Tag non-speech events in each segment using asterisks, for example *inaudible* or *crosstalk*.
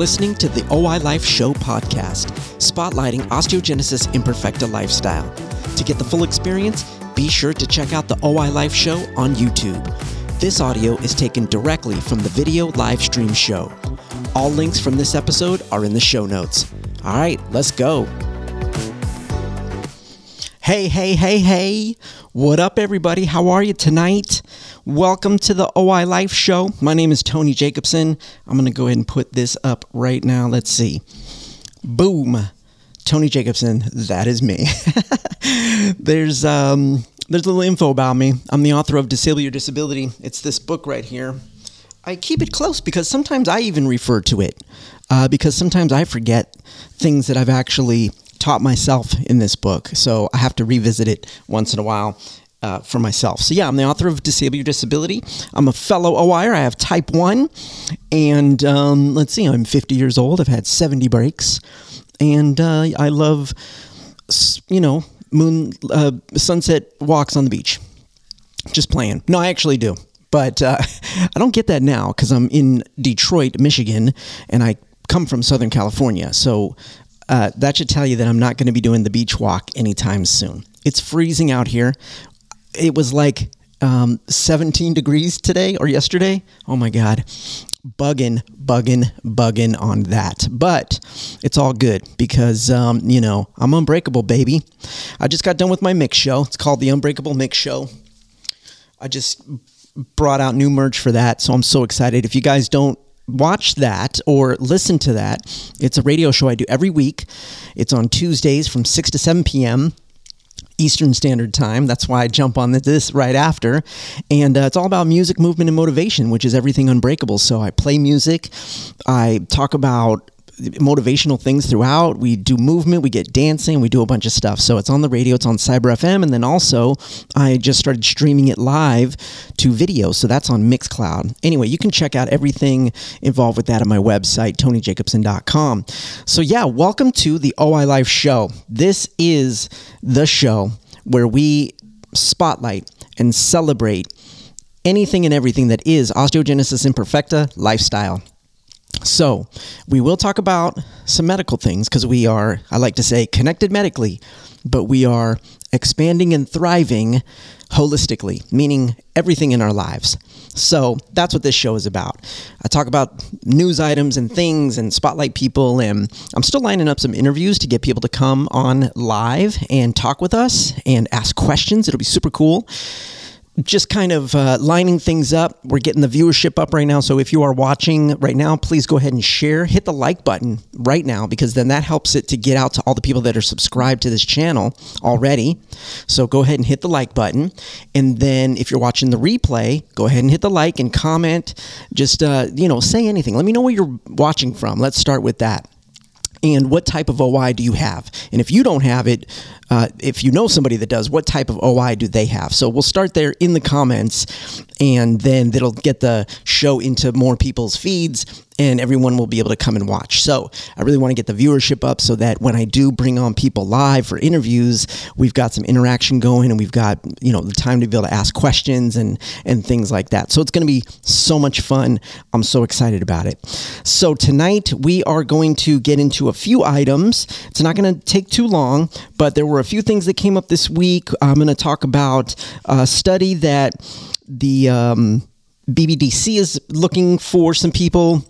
listening to the OI Life Show podcast, spotlighting osteogenesis imperfecta lifestyle. To get the full experience, be sure to check out the OI Life Show on YouTube. This audio is taken directly from the video live stream show. All links from this episode are in the show notes. All right, let's go. Hey, hey, hey, hey. What up, everybody? How are you tonight? Welcome to the OI Life Show. My name is Tony Jacobsen. I'm going to go ahead and put this up right now. Let's see. Boom. Tony Jacobsen, that is me. *laughs* there's um there's a little info about me. I'm the author of Disable Your Disability. It's this book right here. I keep it close because sometimes I even refer to it uh, because sometimes I forget things that I've actually taught myself in this book. So I have to revisit it once in a while. Uh, for myself. So, yeah, I'm the author of Disable Your Disability. I'm a fellow OIer. I have type 1. And um, let's see, I'm 50 years old. I've had 70 breaks. And uh, I love, you know, moon uh, sunset walks on the beach. Just playing. No, I actually do. But uh, *laughs* I don't get that now because I'm in Detroit, Michigan, and I come from Southern California. So uh, that should tell you that I'm not going to be doing the beach walk anytime soon. It's freezing out here. It was like um, 17 degrees today or yesterday. Oh my God. Bugging, bugging, bugging on that. But it's all good because, um, you know, I'm unbreakable, baby. I just got done with my mix show. It's called the Unbreakable Mix Show. I just brought out new merch for that. So I'm so excited. If you guys don't watch that or listen to that, it's a radio show I do every week. It's on Tuesdays from 6 to 7 p.m. Eastern Standard Time. That's why I jump on this right after. And uh, it's all about music, movement, and motivation, which is everything unbreakable. So I play music, I talk about motivational things throughout. We do movement, we get dancing, we do a bunch of stuff. So it's on the radio, it's on Cyber FM, and then also I just started streaming it live to video. So that's on Mixcloud. Anyway, you can check out everything involved with that at my website, tonyjacobsen.com. So yeah, welcome to the OI Life Show. This is the show where we spotlight and celebrate anything and everything that is osteogenesis imperfecta lifestyle. So, we will talk about some medical things because we are, I like to say, connected medically, but we are expanding and thriving holistically, meaning everything in our lives. So, that's what this show is about. I talk about news items and things and spotlight people, and I'm still lining up some interviews to get people to come on live and talk with us and ask questions. It'll be super cool just kind of uh, lining things up. We're getting the viewership up right now. So if you are watching right now, please go ahead and share. Hit the like button right now because then that helps it to get out to all the people that are subscribed to this channel already. So go ahead and hit the like button. And then if you're watching the replay, go ahead and hit the like and comment. Just, uh, you know, say anything. Let me know where you're watching from. Let's start with that and what type of OI do you have? And if you don't have it, uh, if you know somebody that does, what type of OI do they have? So we'll start there in the comments, and then that'll get the show into more people's feeds, and everyone will be able to come and watch. So I really want to get the viewership up so that when I do bring on people live for interviews, we've got some interaction going, and we've got you know the time to be able to ask questions and and things like that. So it's going to be so much fun. I'm so excited about it. So tonight we are going to get into a few items. It's not going to take too long, but there were a few things that came up this week. I'm going to talk about a study that the um, BBDC is looking for some people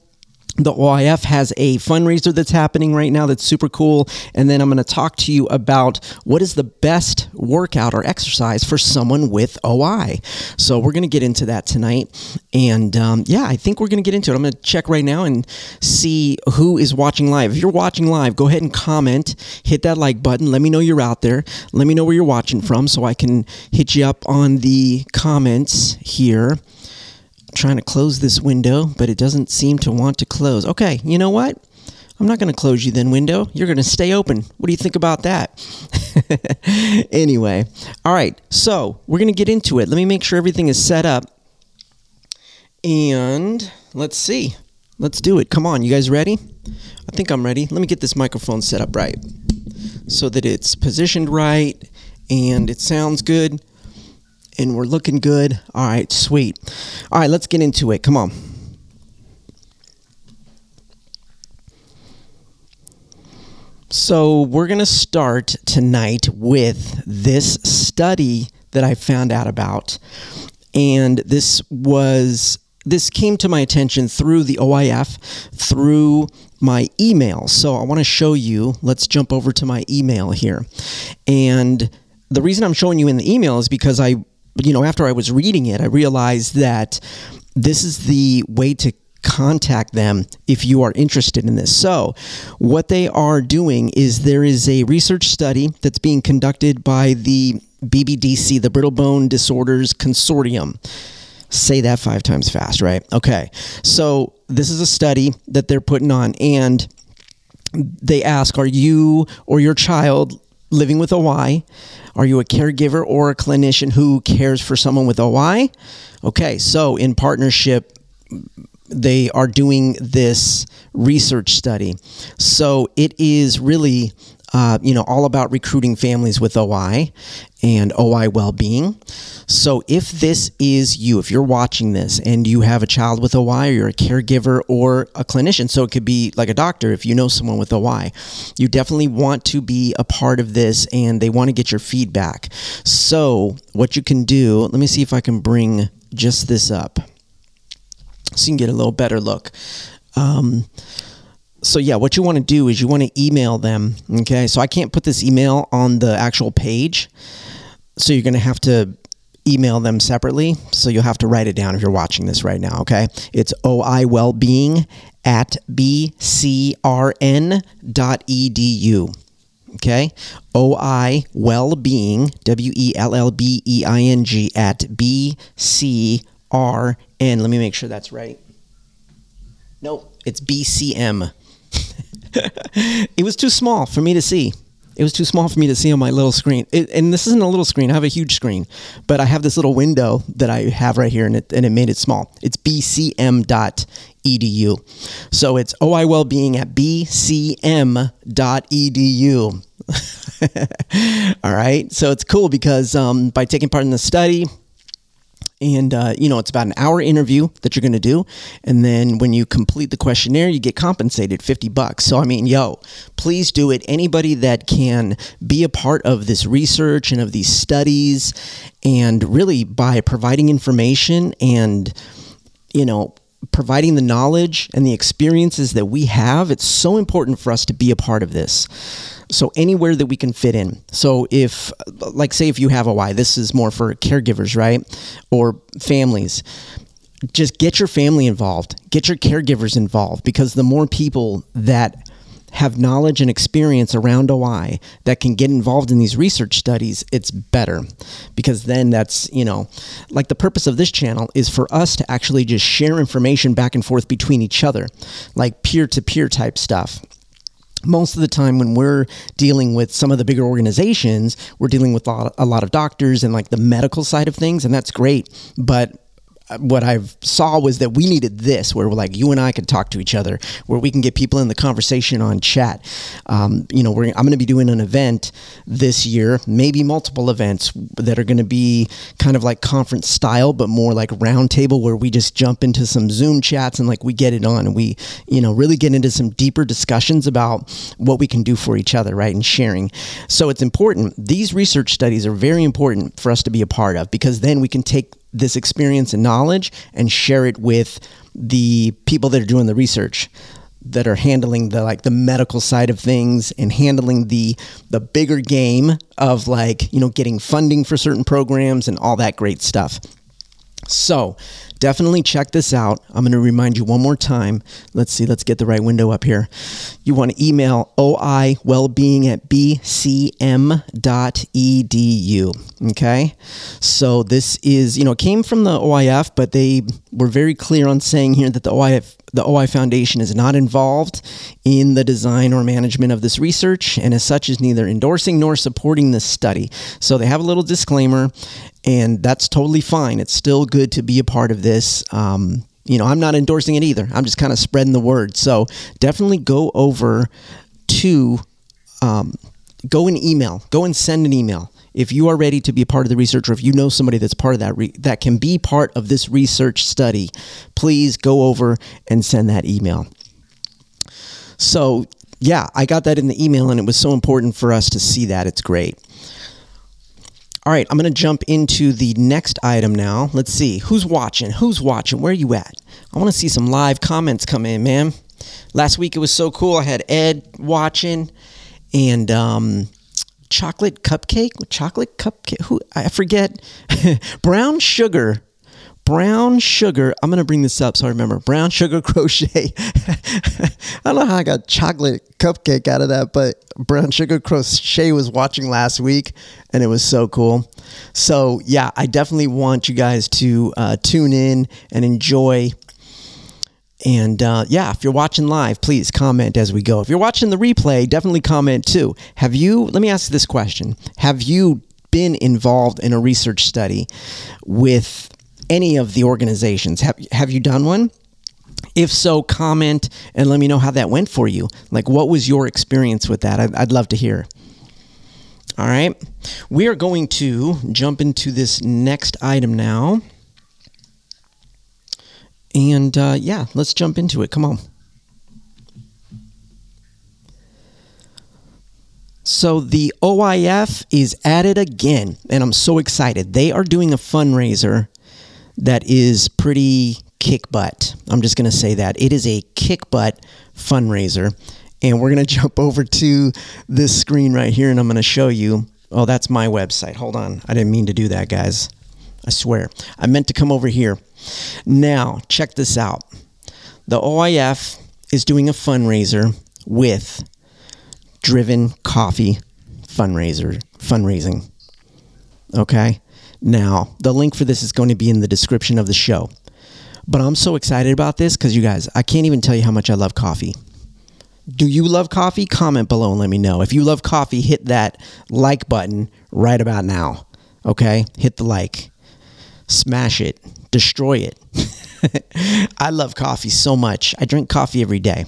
the OIF has a fundraiser that's happening right now that's super cool. And then I'm going to talk to you about what is the best workout or exercise for someone with OI. So we're going to get into that tonight. And um, yeah, I think we're going to get into it. I'm going to check right now and see who is watching live. If you're watching live, go ahead and comment, hit that like button. Let me know you're out there. Let me know where you're watching from so I can hit you up on the comments here trying to close this window, but it doesn't seem to want to close. Okay, you know what? I'm not going to close you then, window. You're going to stay open. What do you think about that? *laughs* anyway, all right, so we're going to get into it. Let me make sure everything is set up. And let's see. Let's do it. Come on, you guys ready? I think I'm ready. Let me get this microphone set up right so that it's positioned right and it sounds good and we're looking good. All right, sweet. All right, let's get into it. Come on. So, we're going to start tonight with this study that I found out about. And this was this came to my attention through the OIF, through my email. So I want to show you. Let's jump over to my email here. And the reason I'm showing you in the email is because I, you know, after I was reading it, I realized that this is the way to contact them if you are interested in this. So, what they are doing is there is a research study that's being conducted by the BBDC, the Brittle Bone Disorders Consortium. Say that five times fast, right? Okay. So, this is a study that they're putting on, and they ask Are you or your child living with OI? Are you a caregiver or a clinician who cares for someone with OI? Okay, so in partnership, they are doing this research study. So it is really uh, you know, all about recruiting families with OI and OI well being. So, if this is you, if you're watching this and you have a child with OI, or you're a caregiver or a clinician, so it could be like a doctor if you know someone with OI, you definitely want to be a part of this and they want to get your feedback. So, what you can do, let me see if I can bring just this up so you can get a little better look. Um, so yeah, what you want to do is you want to email them. Okay, so I can't put this email on the actual page, so you're going to have to email them separately. So you'll have to write it down if you're watching this right now. Okay, it's oi wellbeing at bcrn.edu. Okay, oi wellbeing w e l l b e i n g at bcrn. Let me make sure that's right. Nope, it's BCM. *laughs* it was too small for me to see. It was too small for me to see on my little screen. It, and this isn't a little screen. I have a huge screen, but I have this little window that I have right here, and it, and it made it small. It's bcm.edu. So it's OI Wellbeing at bcm.edu. *laughs* All right. So it's cool because um, by taking part in the study, and uh, you know it's about an hour interview that you're going to do and then when you complete the questionnaire you get compensated 50 bucks. So i mean yo please do it. Anybody that can be a part of this research and of these studies and really by providing information and you know providing the knowledge and the experiences that we have it's so important for us to be a part of this so anywhere that we can fit in. So if, like, say if you have OI, this is more for caregivers, right, or families. Just get your family involved. Get your caregivers involved because the more people that have knowledge and experience around OI that can get involved in these research studies, it's better. Because then that's, you know, like the purpose of this channel is for us to actually just share information back and forth between each other, like peer to peer type stuff. Most of the time when we're dealing with some of the bigger organizations we're dealing with a lot, a lot, of doctors and like the medical side of things and that's great. But what I saw was that we needed this, where we're like you and I could talk to each other, where we can get people in the conversation on chat. Um, you know, we're I'm going to be doing an event this year, maybe multiple events that are going to be kind of like conference style, but more like roundtable, where we just jump into some Zoom chats and like we get it on, and we, you know, really get into some deeper discussions about what we can do for each other, right, and sharing. So it's important. These research studies are very important for us to be a part of because then we can take this experience and knowledge and share it with the people that are doing the research that are handling the like the medical side of things and handling the the bigger game of like you know getting funding for certain programs and all that great stuff. So definitely check this out. I'm going to remind you one more time. Let's see, let's get the right window up here. You want to email oiwellbeing at bcm.edu. Okay. So this is, you know, it came from the OIF, but they were very clear on saying here that the OIF the OI Foundation is not involved in the design or management of this research, and as such is neither endorsing nor supporting this study. So they have a little disclaimer, and that's totally fine. It's still good to be a part of this. Um, you know, I'm not endorsing it either. I'm just kind of spreading the word. So definitely go over to um, go and email, go and send an email if you are ready to be a part of the research or if you know somebody that's part of that re- that can be part of this research study please go over and send that email so yeah, I got that in the email, and it was so important for us to see that. It's great. All right, I'm going to jump into the next item now. Let's see who's watching. Who's watching? Where are you at? I want to see some live comments come in, man. Last week it was so cool. I had Ed watching, and um, chocolate cupcake, chocolate cupcake. Who I forget. *laughs* Brown sugar brown sugar. I'm gonna bring this up so I remember. Brown sugar *laughs* crochet. *laughs* I don't know how I got chocolate cupcake out of that, but brown sugar crochet was watching last week, and it was so cool. So yeah, I definitely want you guys to uh, tune in and enjoy. And uh, yeah, if you're watching live, please comment as we go. If you're watching the replay, definitely comment too. Have you? Let me ask you this question: Have you been involved in a research study with any of the organizations. Have, have you done one? If so, comment and let me know how that went for you. Like, what was your experience with that? I'd, I'd love to hear. All right. We are going to jump into this next item now. And uh, yeah, let's jump into it. Come on. So the OIF is at it again, and I'm so excited. They are doing a fundraiser that is pretty kick butt. I'm just going to say that. It is a kick butt fundraiser. And we're going *laughs* to jump over to this screen right here and I'm going to show you. Oh, that's my website. Hold on. I didn't mean to do that, guys. I swear. I meant to come over here. Now, check this out. The OIF is doing a fundraiser with Driven Coffee fundraiser fundraising. Okay? Now, the link for this is going to be in the description of the show. But I'm so excited about this because you guys, I can't even tell you how much I love coffee. Do you love coffee? Comment below and let me know. If you love coffee, hit that like button right about now. Okay? Hit the like. Smash it. Destroy it. *laughs* I love coffee so much. I drink coffee every day.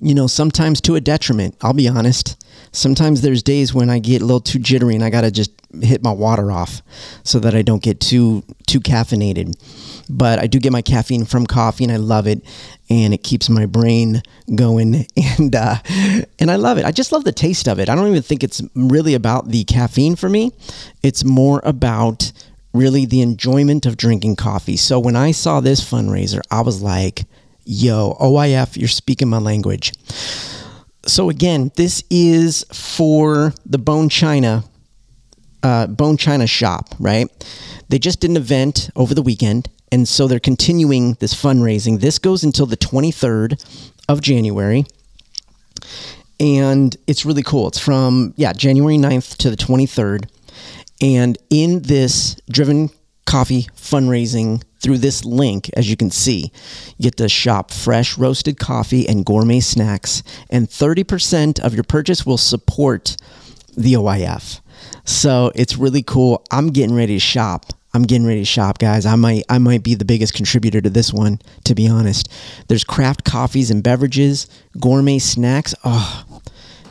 You know, sometimes to a detriment, I'll be honest. Sometimes there's days when I get a little too jittery and I got to just hit my water off so that I don't get too too caffeinated. But I do get my caffeine from coffee and I love it and it keeps my brain going *laughs* and uh, and I love it. I just love the taste of it. I don't even think it's really about the caffeine for me. It's more about really the enjoyment of drinking coffee. So when I saw this fundraiser, I was like, yo, OIF, you're speaking my language. So again, this is for the Bone China uh, Bone China shop, right? They just did an event over the weekend, and so they're continuing this fundraising. This goes until the 23rd of January, and it's really cool. It's from, yeah, January 9th to the 23rd. And in this Driven Coffee fundraising through this link, as you can see, you get to shop fresh roasted coffee and gourmet snacks, and 30% of your purchase will support the OIF. So it's really cool. I'm getting ready to shop. I'm getting ready to shop, guys. I might I might be the biggest contributor to this one, to be honest. There's craft coffees and beverages, gourmet snacks. Oh,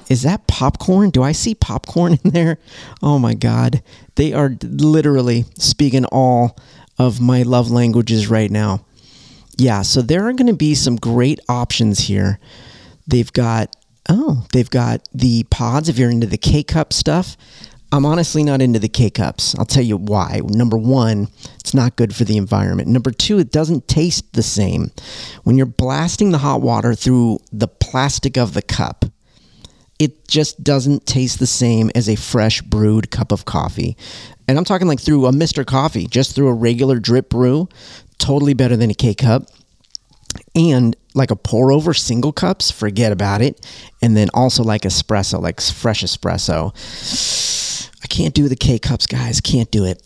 is that popcorn? Do I see popcorn in there? Oh my god. They are literally speaking all of my love languages right now. Yeah, so there are going to be some great options here. They've got oh, they've got the pods if you're into the K cup stuff. I'm honestly not into the K cups. I'll tell you why. Number one, it's not good for the environment. Number two, it doesn't taste the same. When you're blasting the hot water through the plastic of the cup, it just doesn't taste the same as a fresh brewed cup of coffee. And I'm talking like through a Mr. Coffee, just through a regular drip brew, totally better than a K cup. And like a pour over single cups, forget about it. And then also like espresso, like fresh espresso I can't do the K cups, guys. Can't do it.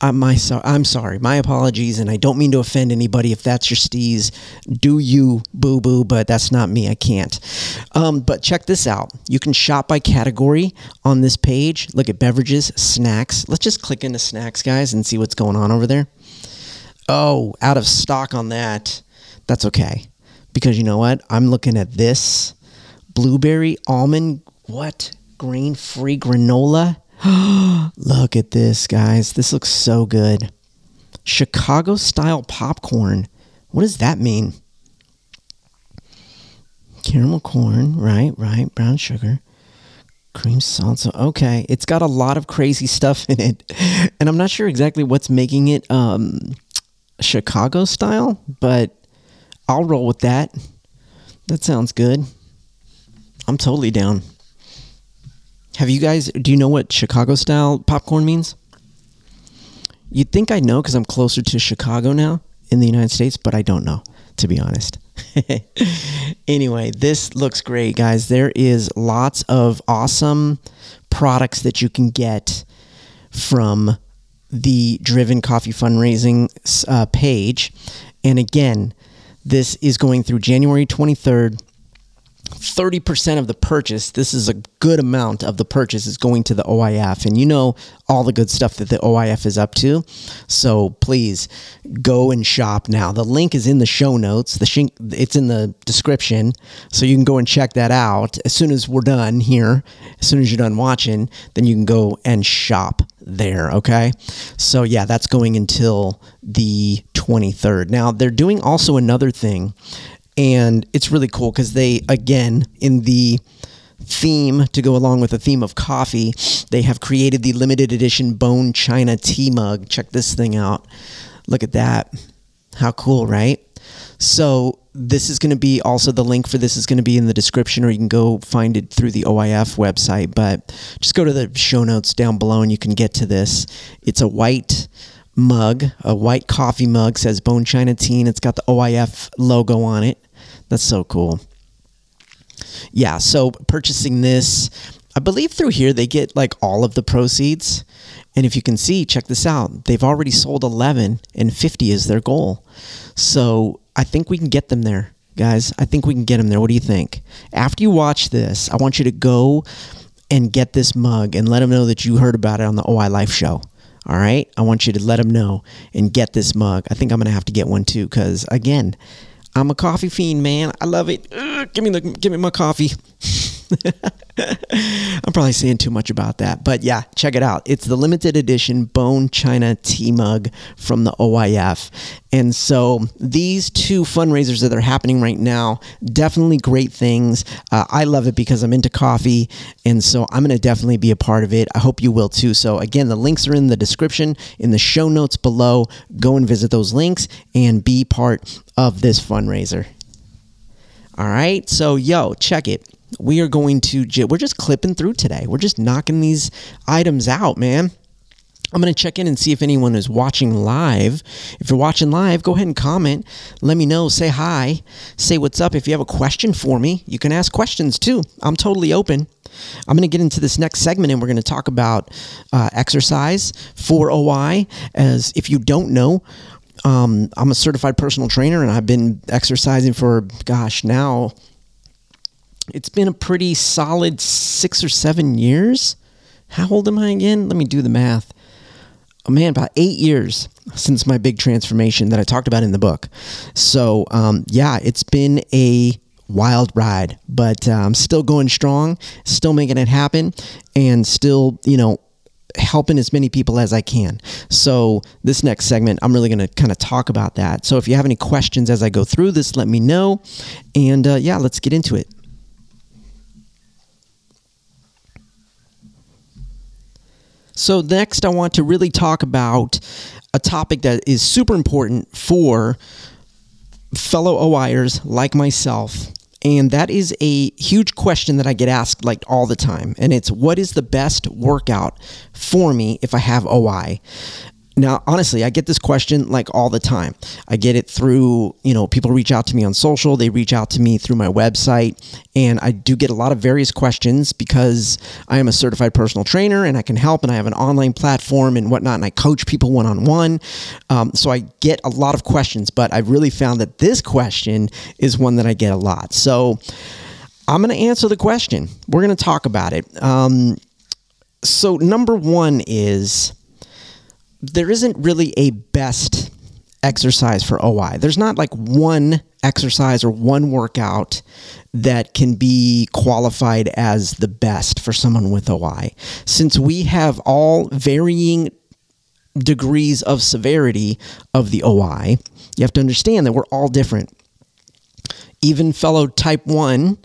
I'm, my, so, I'm sorry. My apologies, and I don't mean to offend anybody. If that's your steez, do you, boo boo, but that's not me. I can't. Um, but check this out. You can shop by category on this page. Look at beverages, snacks. Let's just click into snacks, guys, and see what's going on over there. Oh, out of stock on that. That's okay. Because you know what? I'm looking at this blueberry almond, what? Grain free granola *gasps* Look at this, guys. This looks so good. Chicago style popcorn. What does that mean? caramel corn, right, right, brown sugar, cream salsa. Okay, it's got a lot of crazy stuff in it, *laughs* and I'm not sure exactly what's making it um, Chicago style, but I'll roll with that. That sounds good. I'm totally down. Have you guys? Do you know what Chicago style popcorn means? You'd think I know because I'm closer to Chicago now in the United States, but I don't know, to be honest. *laughs* anyway, this looks great, guys. There is lots of awesome products that you can get from the Driven Coffee Fundraising uh, page. And again, this is going through January 23rd 30% of the purchase, this is a good amount of the purchase, is going to the OIF. And you know all the good stuff that the OIF is up to. So please go and shop now. The link is in the show notes. The sh- It's in the description. So you can go and check that out. As soon as we're done here, as soon as you're done watching, then you can go and shop there. Okay. So yeah, that's going until the 23rd. Now, they're doing also another thing and it's really cool because they again in the theme to go along with the theme of coffee they have created the limited edition bone china tea mug. Check this thing out. Look at that. How cool right? So this is going to be also the link for this is going to be in the description or you can go find it through the oif website. But just go to the show notes down below and you can get to this. It's a white mug a white coffee mug says bone china tea and it's got the oif logo on it that's so cool. Yeah, so purchasing this, I believe through here they get like all of the proceeds. And if you can see, check this out. They've already sold 11 and 50 is their goal. So I think we can get them there, guys. I think we can get them there. What do you think? After you watch this, I want you to go and get this mug and let them know that you heard about it on the OI Life show. All right. I want you to let them know and get this mug. I think I'm going to have to get one too because, again, I'm a coffee fiend, man. I love it. Ugh, give me the, give me my coffee. *laughs* I'm probably saying too much about that, but yeah, check it out. It's the limited edition bone china tea mug from the OIF. And so these two fundraisers that are happening right now, definitely great things. Uh, I love it because I'm into coffee, and so I'm going to definitely be a part of it. I hope you will too. So again, the links are in the description, in the show notes below. Go and visit those links and be part of this fundraiser. All right, so yo, check it we are going to we're just clipping through today. We're just knocking these items out, man. I'm going to check in and see if anyone is watching live. If you're watching live, go ahead and comment. Let me know. Say hi. Say what's up. If you have a question for me, you can ask questions too. I'm totally open. I'm going to get into this next segment and we're going to talk about uh, exercise for OI. As if you don't know, um, I'm a certified personal trainer and I've been exercising for, gosh, now it's been a pretty solid six or seven years. How old am I again? Let me do the math. Oh man, about eight years since my big transformation that I talked about in the book. So, um, yeah, it's been a wild ride, but uh, I'm still going strong, still making it happen, and still, you know, helping as many people as I can. So, this next segment, I'm really going to kind of talk about that. So, if you have any questions as I go through this, let me know. And uh, yeah, let's get into it. So, next, I want to really talk about a topic that is super important for fellow OIers like myself. And that is a huge question that I get asked like all the time. And it's what is the best workout for me if I have OI? Now, honestly, I get this question like all the time. I get it through, you know, people reach out to me on social, they reach out to me through my website, and I do get a lot of various questions because I am a certified personal trainer and I can help and I have an online platform and whatnot, and I coach people one on one. So I get a lot of questions, but I've really found that this question is one that I get a lot. So I'm going to answer the question. We're going to talk about it. Um, so, number one is there isn't really a best exercise for OI. There's not like one exercise or one workout that can be qualified as the best for someone with OI. Since we have all varying degrees of severity of the OI, you have to understand that we're all different. even fellow type 1,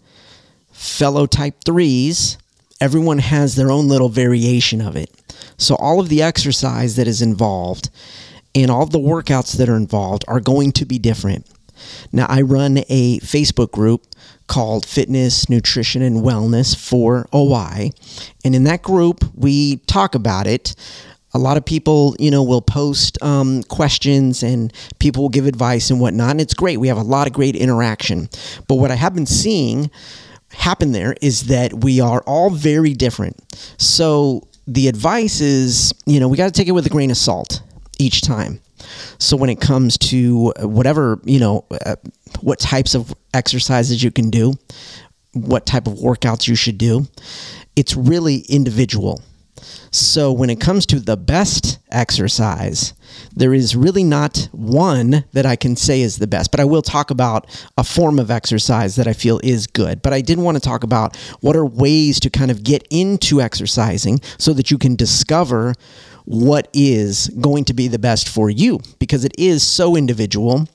fellow type 3s, everyone has their own little variation of it. So, all of the exercise that is involved and all the workouts that are involved are going to be different. Now, I run a Facebook group called Fitness, Nutrition, and Wellness for OI. And in that group, we talk about it. A lot of people, you know, will post um, questions and people will give advice and whatnot. And it's great. We have a lot of great interaction. But what I have been seeing happen there is that we are all very different. So the advice is, you know, we got to take it with a grain of salt each time. So when it comes to whatever, you know, uh, what types of exercises you can do, what type of workouts you should do, it's really individual. So when it comes to the best exercise, there is really not one that I can say is the best, but I will talk about a form of exercise that I feel is good. But I did want to talk about what are ways to kind of get into exercising so that you can discover what is going to be the best for you because it is so individual.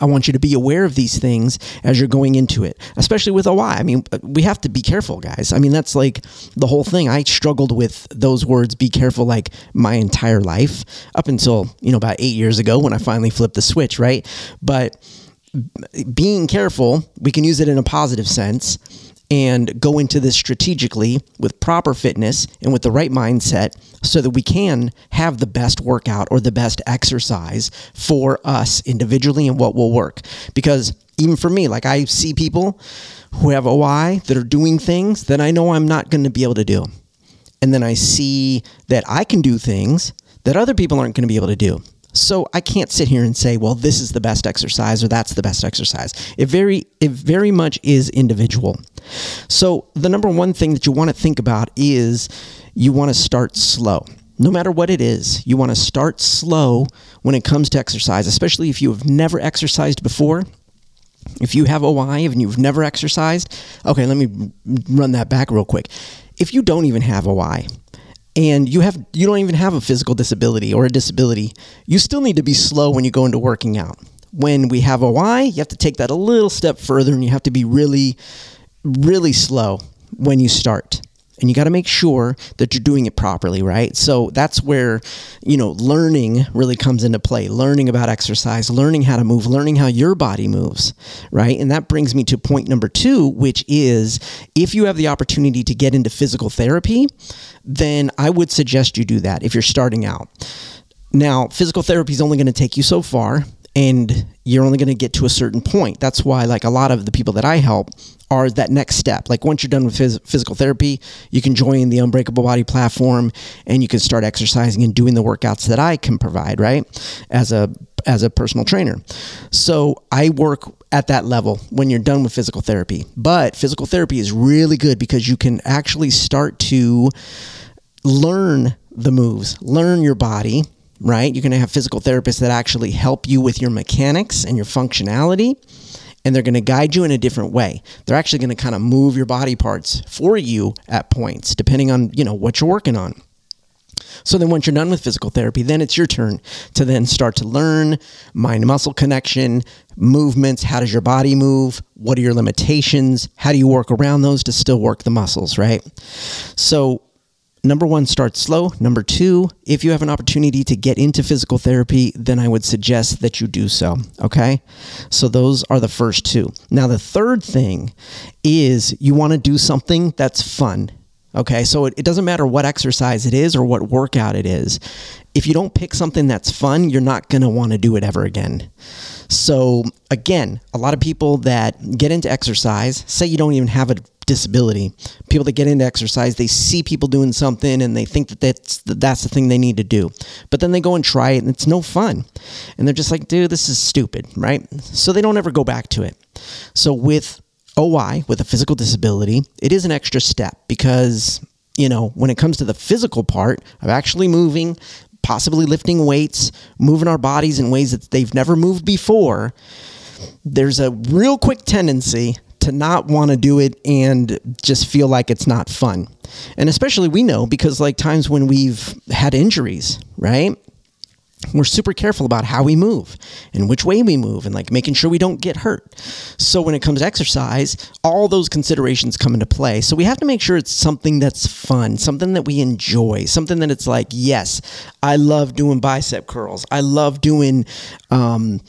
I want you to be aware of these things as you're going into it, especially with OI. I mean, uh, we have to be careful, guys. I mean, that's like the whole thing. I struggled with those words, be careful, like my entire life up until, you know, about eight years ago when I finally flipped the switch, right? But being careful, we can use it in a positive sense and go into this strategically with proper fitness and with the right mindset so that we can have the best workout or the best exercise for us individually and what will work. Because even for me, like I see people who have OI that are doing things that I know I'm not going to be able to do. And then I see that I can do things that other people aren't going to be able to do. So I can't sit here and say, well, this is the best exercise or that's the best exercise. It very it very much is individual. So the number one thing that you want to think about is you want to start slow. No matter what it is, you want to start slow when it comes to exercise, especially if you have never exercised before. If you have OI and you've never exercised, okay, let me run that back real quick. If you don't even have OI, and you have you don't even have a physical disability or a disability, you still need to be slow when you go into working out. When we have OI, you have to take that a little step further and you have to be really really slow when you start and you got to make sure that you're doing it properly right? So that's where you know learning really comes into play. Learning about exercise learning how to move learning how your body moves right? And that brings me to point number 2 which is if you have the opportunity to get into physical therapy then i would suggest you do that if you're starting out. Now physical therapy is only going to take you so far and you're only going to get to a certain point. That's why, like a lot of the people that I help, are that next step. Like once you're done with phys- physical therapy, you can join the Unbreakable Body platform, and you can start exercising and doing the workouts that I can provide. Right, as a as a personal trainer. So I work at that level when you're done with physical therapy. But physical therapy is really good because you can actually start to learn the moves, learn your body right? You're going to have physical therapists that actually help you with your mechanics and your functionality and they're going to guide you in a different way. They're actually going to kind of move your body parts for you at points depending on, you know, what you're working on. So then once you're done with physical therapy, then it's your turn to then start to learn mind muscle connection, movements, how does your body move? What are your limitations? How do you work around those to still work the muscles, right? So number one, start slow. Number two, if you have an opportunity to get into physical therapy, then I would suggest that you do so. Okay. So those are the first two. Now, the third thing is you want to do something that's fun. Okay. So it, it doesn't matter what exercise it is or what workout it is. If you don't pick something that's fun, you're not going to want to do it ever again. So, again, a lot of people that get into exercise say you don't even have a disability. People that get into exercise, they see people doing something and they think that that's that's the thing they need to do. But then they go and try it and it's no fun. And they're just like, "Dude, this is stupid," right? So they don't ever go back to it. So with OI, with a physical disability, it is an extra step because you know, when it comes to the physical part of actually moving, possibly lifting weights, moving our bodies in ways that they've never moved before, there's a real quick tendency to not want to do it and just feel like it's not fun. And especially we know because like times when we've had injuries, right? We're super careful about how we move and which way we move and like making sure we don't get hurt. So when it comes to exercise, all those considerations come into play. So we have to make sure it's something that's fun, something that we enjoy, something that it's like, yes, I love doing bicep curls. I love doing um,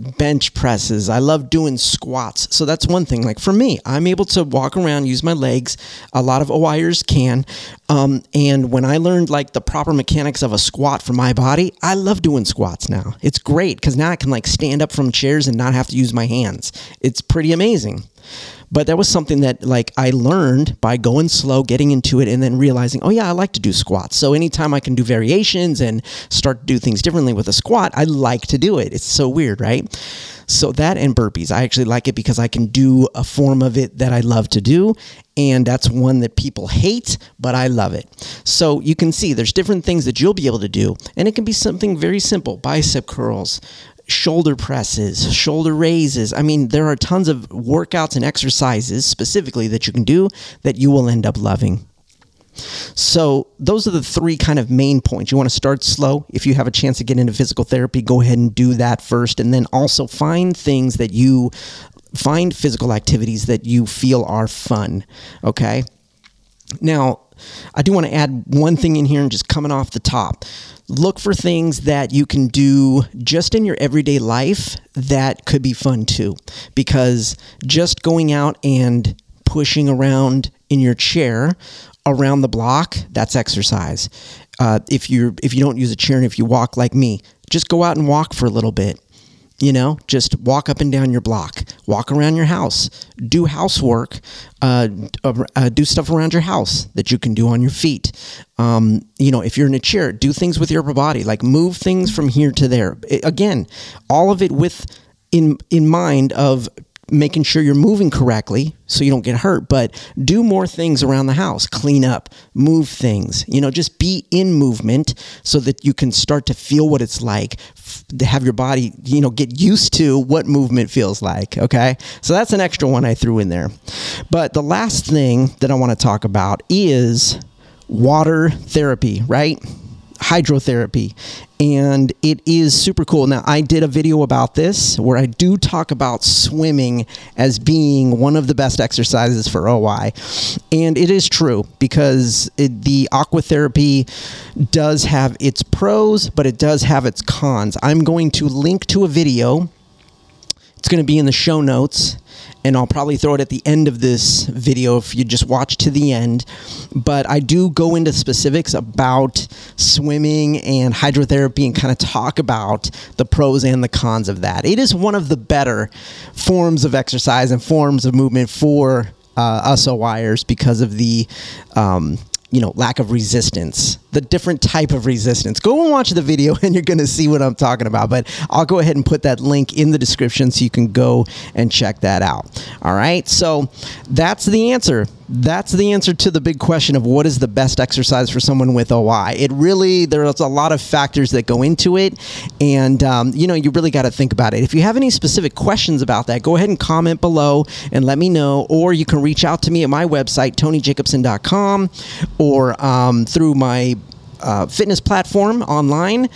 bench presses. I love doing squats. So that's one thing. Like for me, I'm able to walk around, use my legs. A lot of OIers can. Um, and when I learned like the proper mechanics of a squat for my body, I love doing squats now. It's great because now I can like stand up from chairs and not have to use my hands. It's pretty amazing. But that was something that like I learned by going slow, getting into it, and then realizing, oh yeah, I like to do squats. So anytime I can do variations and start to do things differently with a squat, I like to do it. It's so weird, right? So that and burpees, I actually like it because I can do a form of it that I love to do. And that's one that people hate, but I love it. So you can see there's different things that you'll be able to do. And it can be something very simple bicep curls, shoulder presses, shoulder raises. I mean, there are tons of workouts and exercises specifically that you can do that you will end up loving. So, those are the three kind of main points. You want to start slow. If you have a chance to get into physical therapy, go ahead and do that first. And then also find things that you find physical activities that you feel are fun. Okay. Now, I do want to add one thing in here and just coming off the top look for things that you can do just in your everyday life that could be fun too. Because just going out and pushing around in your chair around the block, that's exercise. Uh, if you're if you don't use a chair and if you walk like me, just go out and walk for a little bit. You know, just walk up and down your block, walk around your house, do housework, uh, uh, do stuff around your house that you can do on your feet. Um, you know, if you're in a chair, do things with your upper body, like move things from here to there. It, again, all of it with in in mind of making sure you're moving correctly so you don't get hurt, but do more things around the house. Clean up, move things, you know, just be in movement so that you can start to feel what it's like to have your body, you know, get used to what movement feels like. Okay. So that's an extra one I threw in there. But the last thing that I want to talk about is water therapy, right? Hydrotherapy and it is super cool. Now, I did a video about this where I do talk about swimming as being one of the best exercises for OI. And it is true because it, the aquatherapy does have its pros, but it does have its cons. I'm going to link to a video, going to be in the show notes and I'll probably throw it at the end of this video if you just watch to the end. But I do go into specifics about swimming and hydrotherapy and kind of talk about the pros and the cons of that. It is one of the better forms of exercise and forms of movement for uh, us OIers because of the um, you know lack of resistance the different type of resistance go and watch the video *laughs* and you're going to see what i'm talking about but i'll go ahead and put that link in the description so you can go and check that out all right so that's the answer that's the answer to the big question of what is the best exercise for someone with OI. It really, there's a lot of factors that go into it. And, um, you know, you really got to think about it. If you have any specific questions about that, go ahead and comment below and let me know. Or you can reach out to me at my website, tonyjacobsen.com, or um, through my uh, fitness platform online.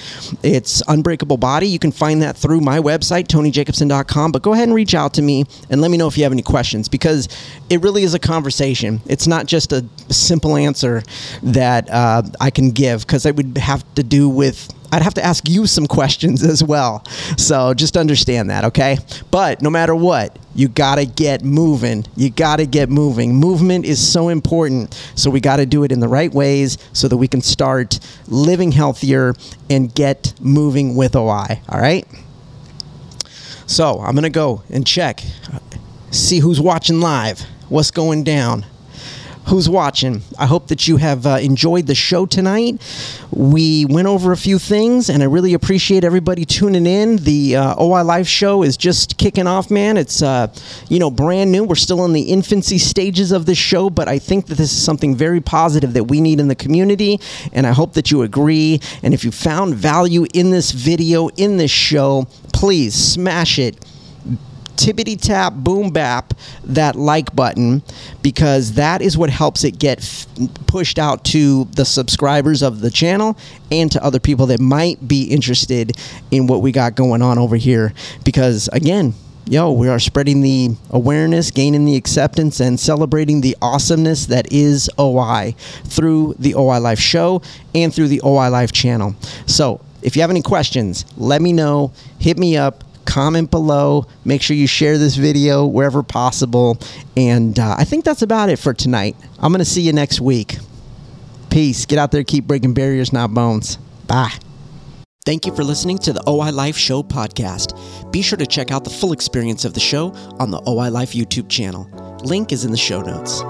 It's Unbreakable Body. You can find that through my website, tonyjacobsen.com. But go ahead and reach out to me and let me know if you have any questions because it really is a conversation. It's not just a simple answer that uh, I can give because it would have to do with I'd have to ask you some questions as well. So just understand that, okay? But no matter what, you got to get moving. You got to get moving. Movement is so important. So we got to do it in the right ways so that we can start living healthier and get moving with OI, all right? So I'm going to go and check, see who's watching live, what's going down who's watching. I hope that you have uh, enjoyed the show tonight. We went over a few things, and I really appreciate everybody tuning in. The uh, OI Life show is just kicking off, man. It's uh, you know brand new. We're still in the infancy stages of this show, but I think that this is something very positive that we need in the community, and I hope that you agree. And if you found value in this video, in this show, please smash it tippity tap boom bap that like button because that is what helps it get f- pushed out to the subscribers of the channel and to other people that might be interested in what we got going on over here because again yo, we are spreading the awareness, gaining the acceptance, and celebrating the awesomeness that is OI through the OI Life show and through the OI Life channel. So, if you have any questions, let me know. Hit me up. Comment below. Make sure you share this video wherever possible. And uh, I think that's about it for tonight. I'm going to see you next week. Peace. Get out there, keep breaking barriers, not bones. Bye. Thank you for listening to the OI Life Show podcast. Be sure to check out the full experience of the show on the OI Life YouTube channel. Link is in the show notes.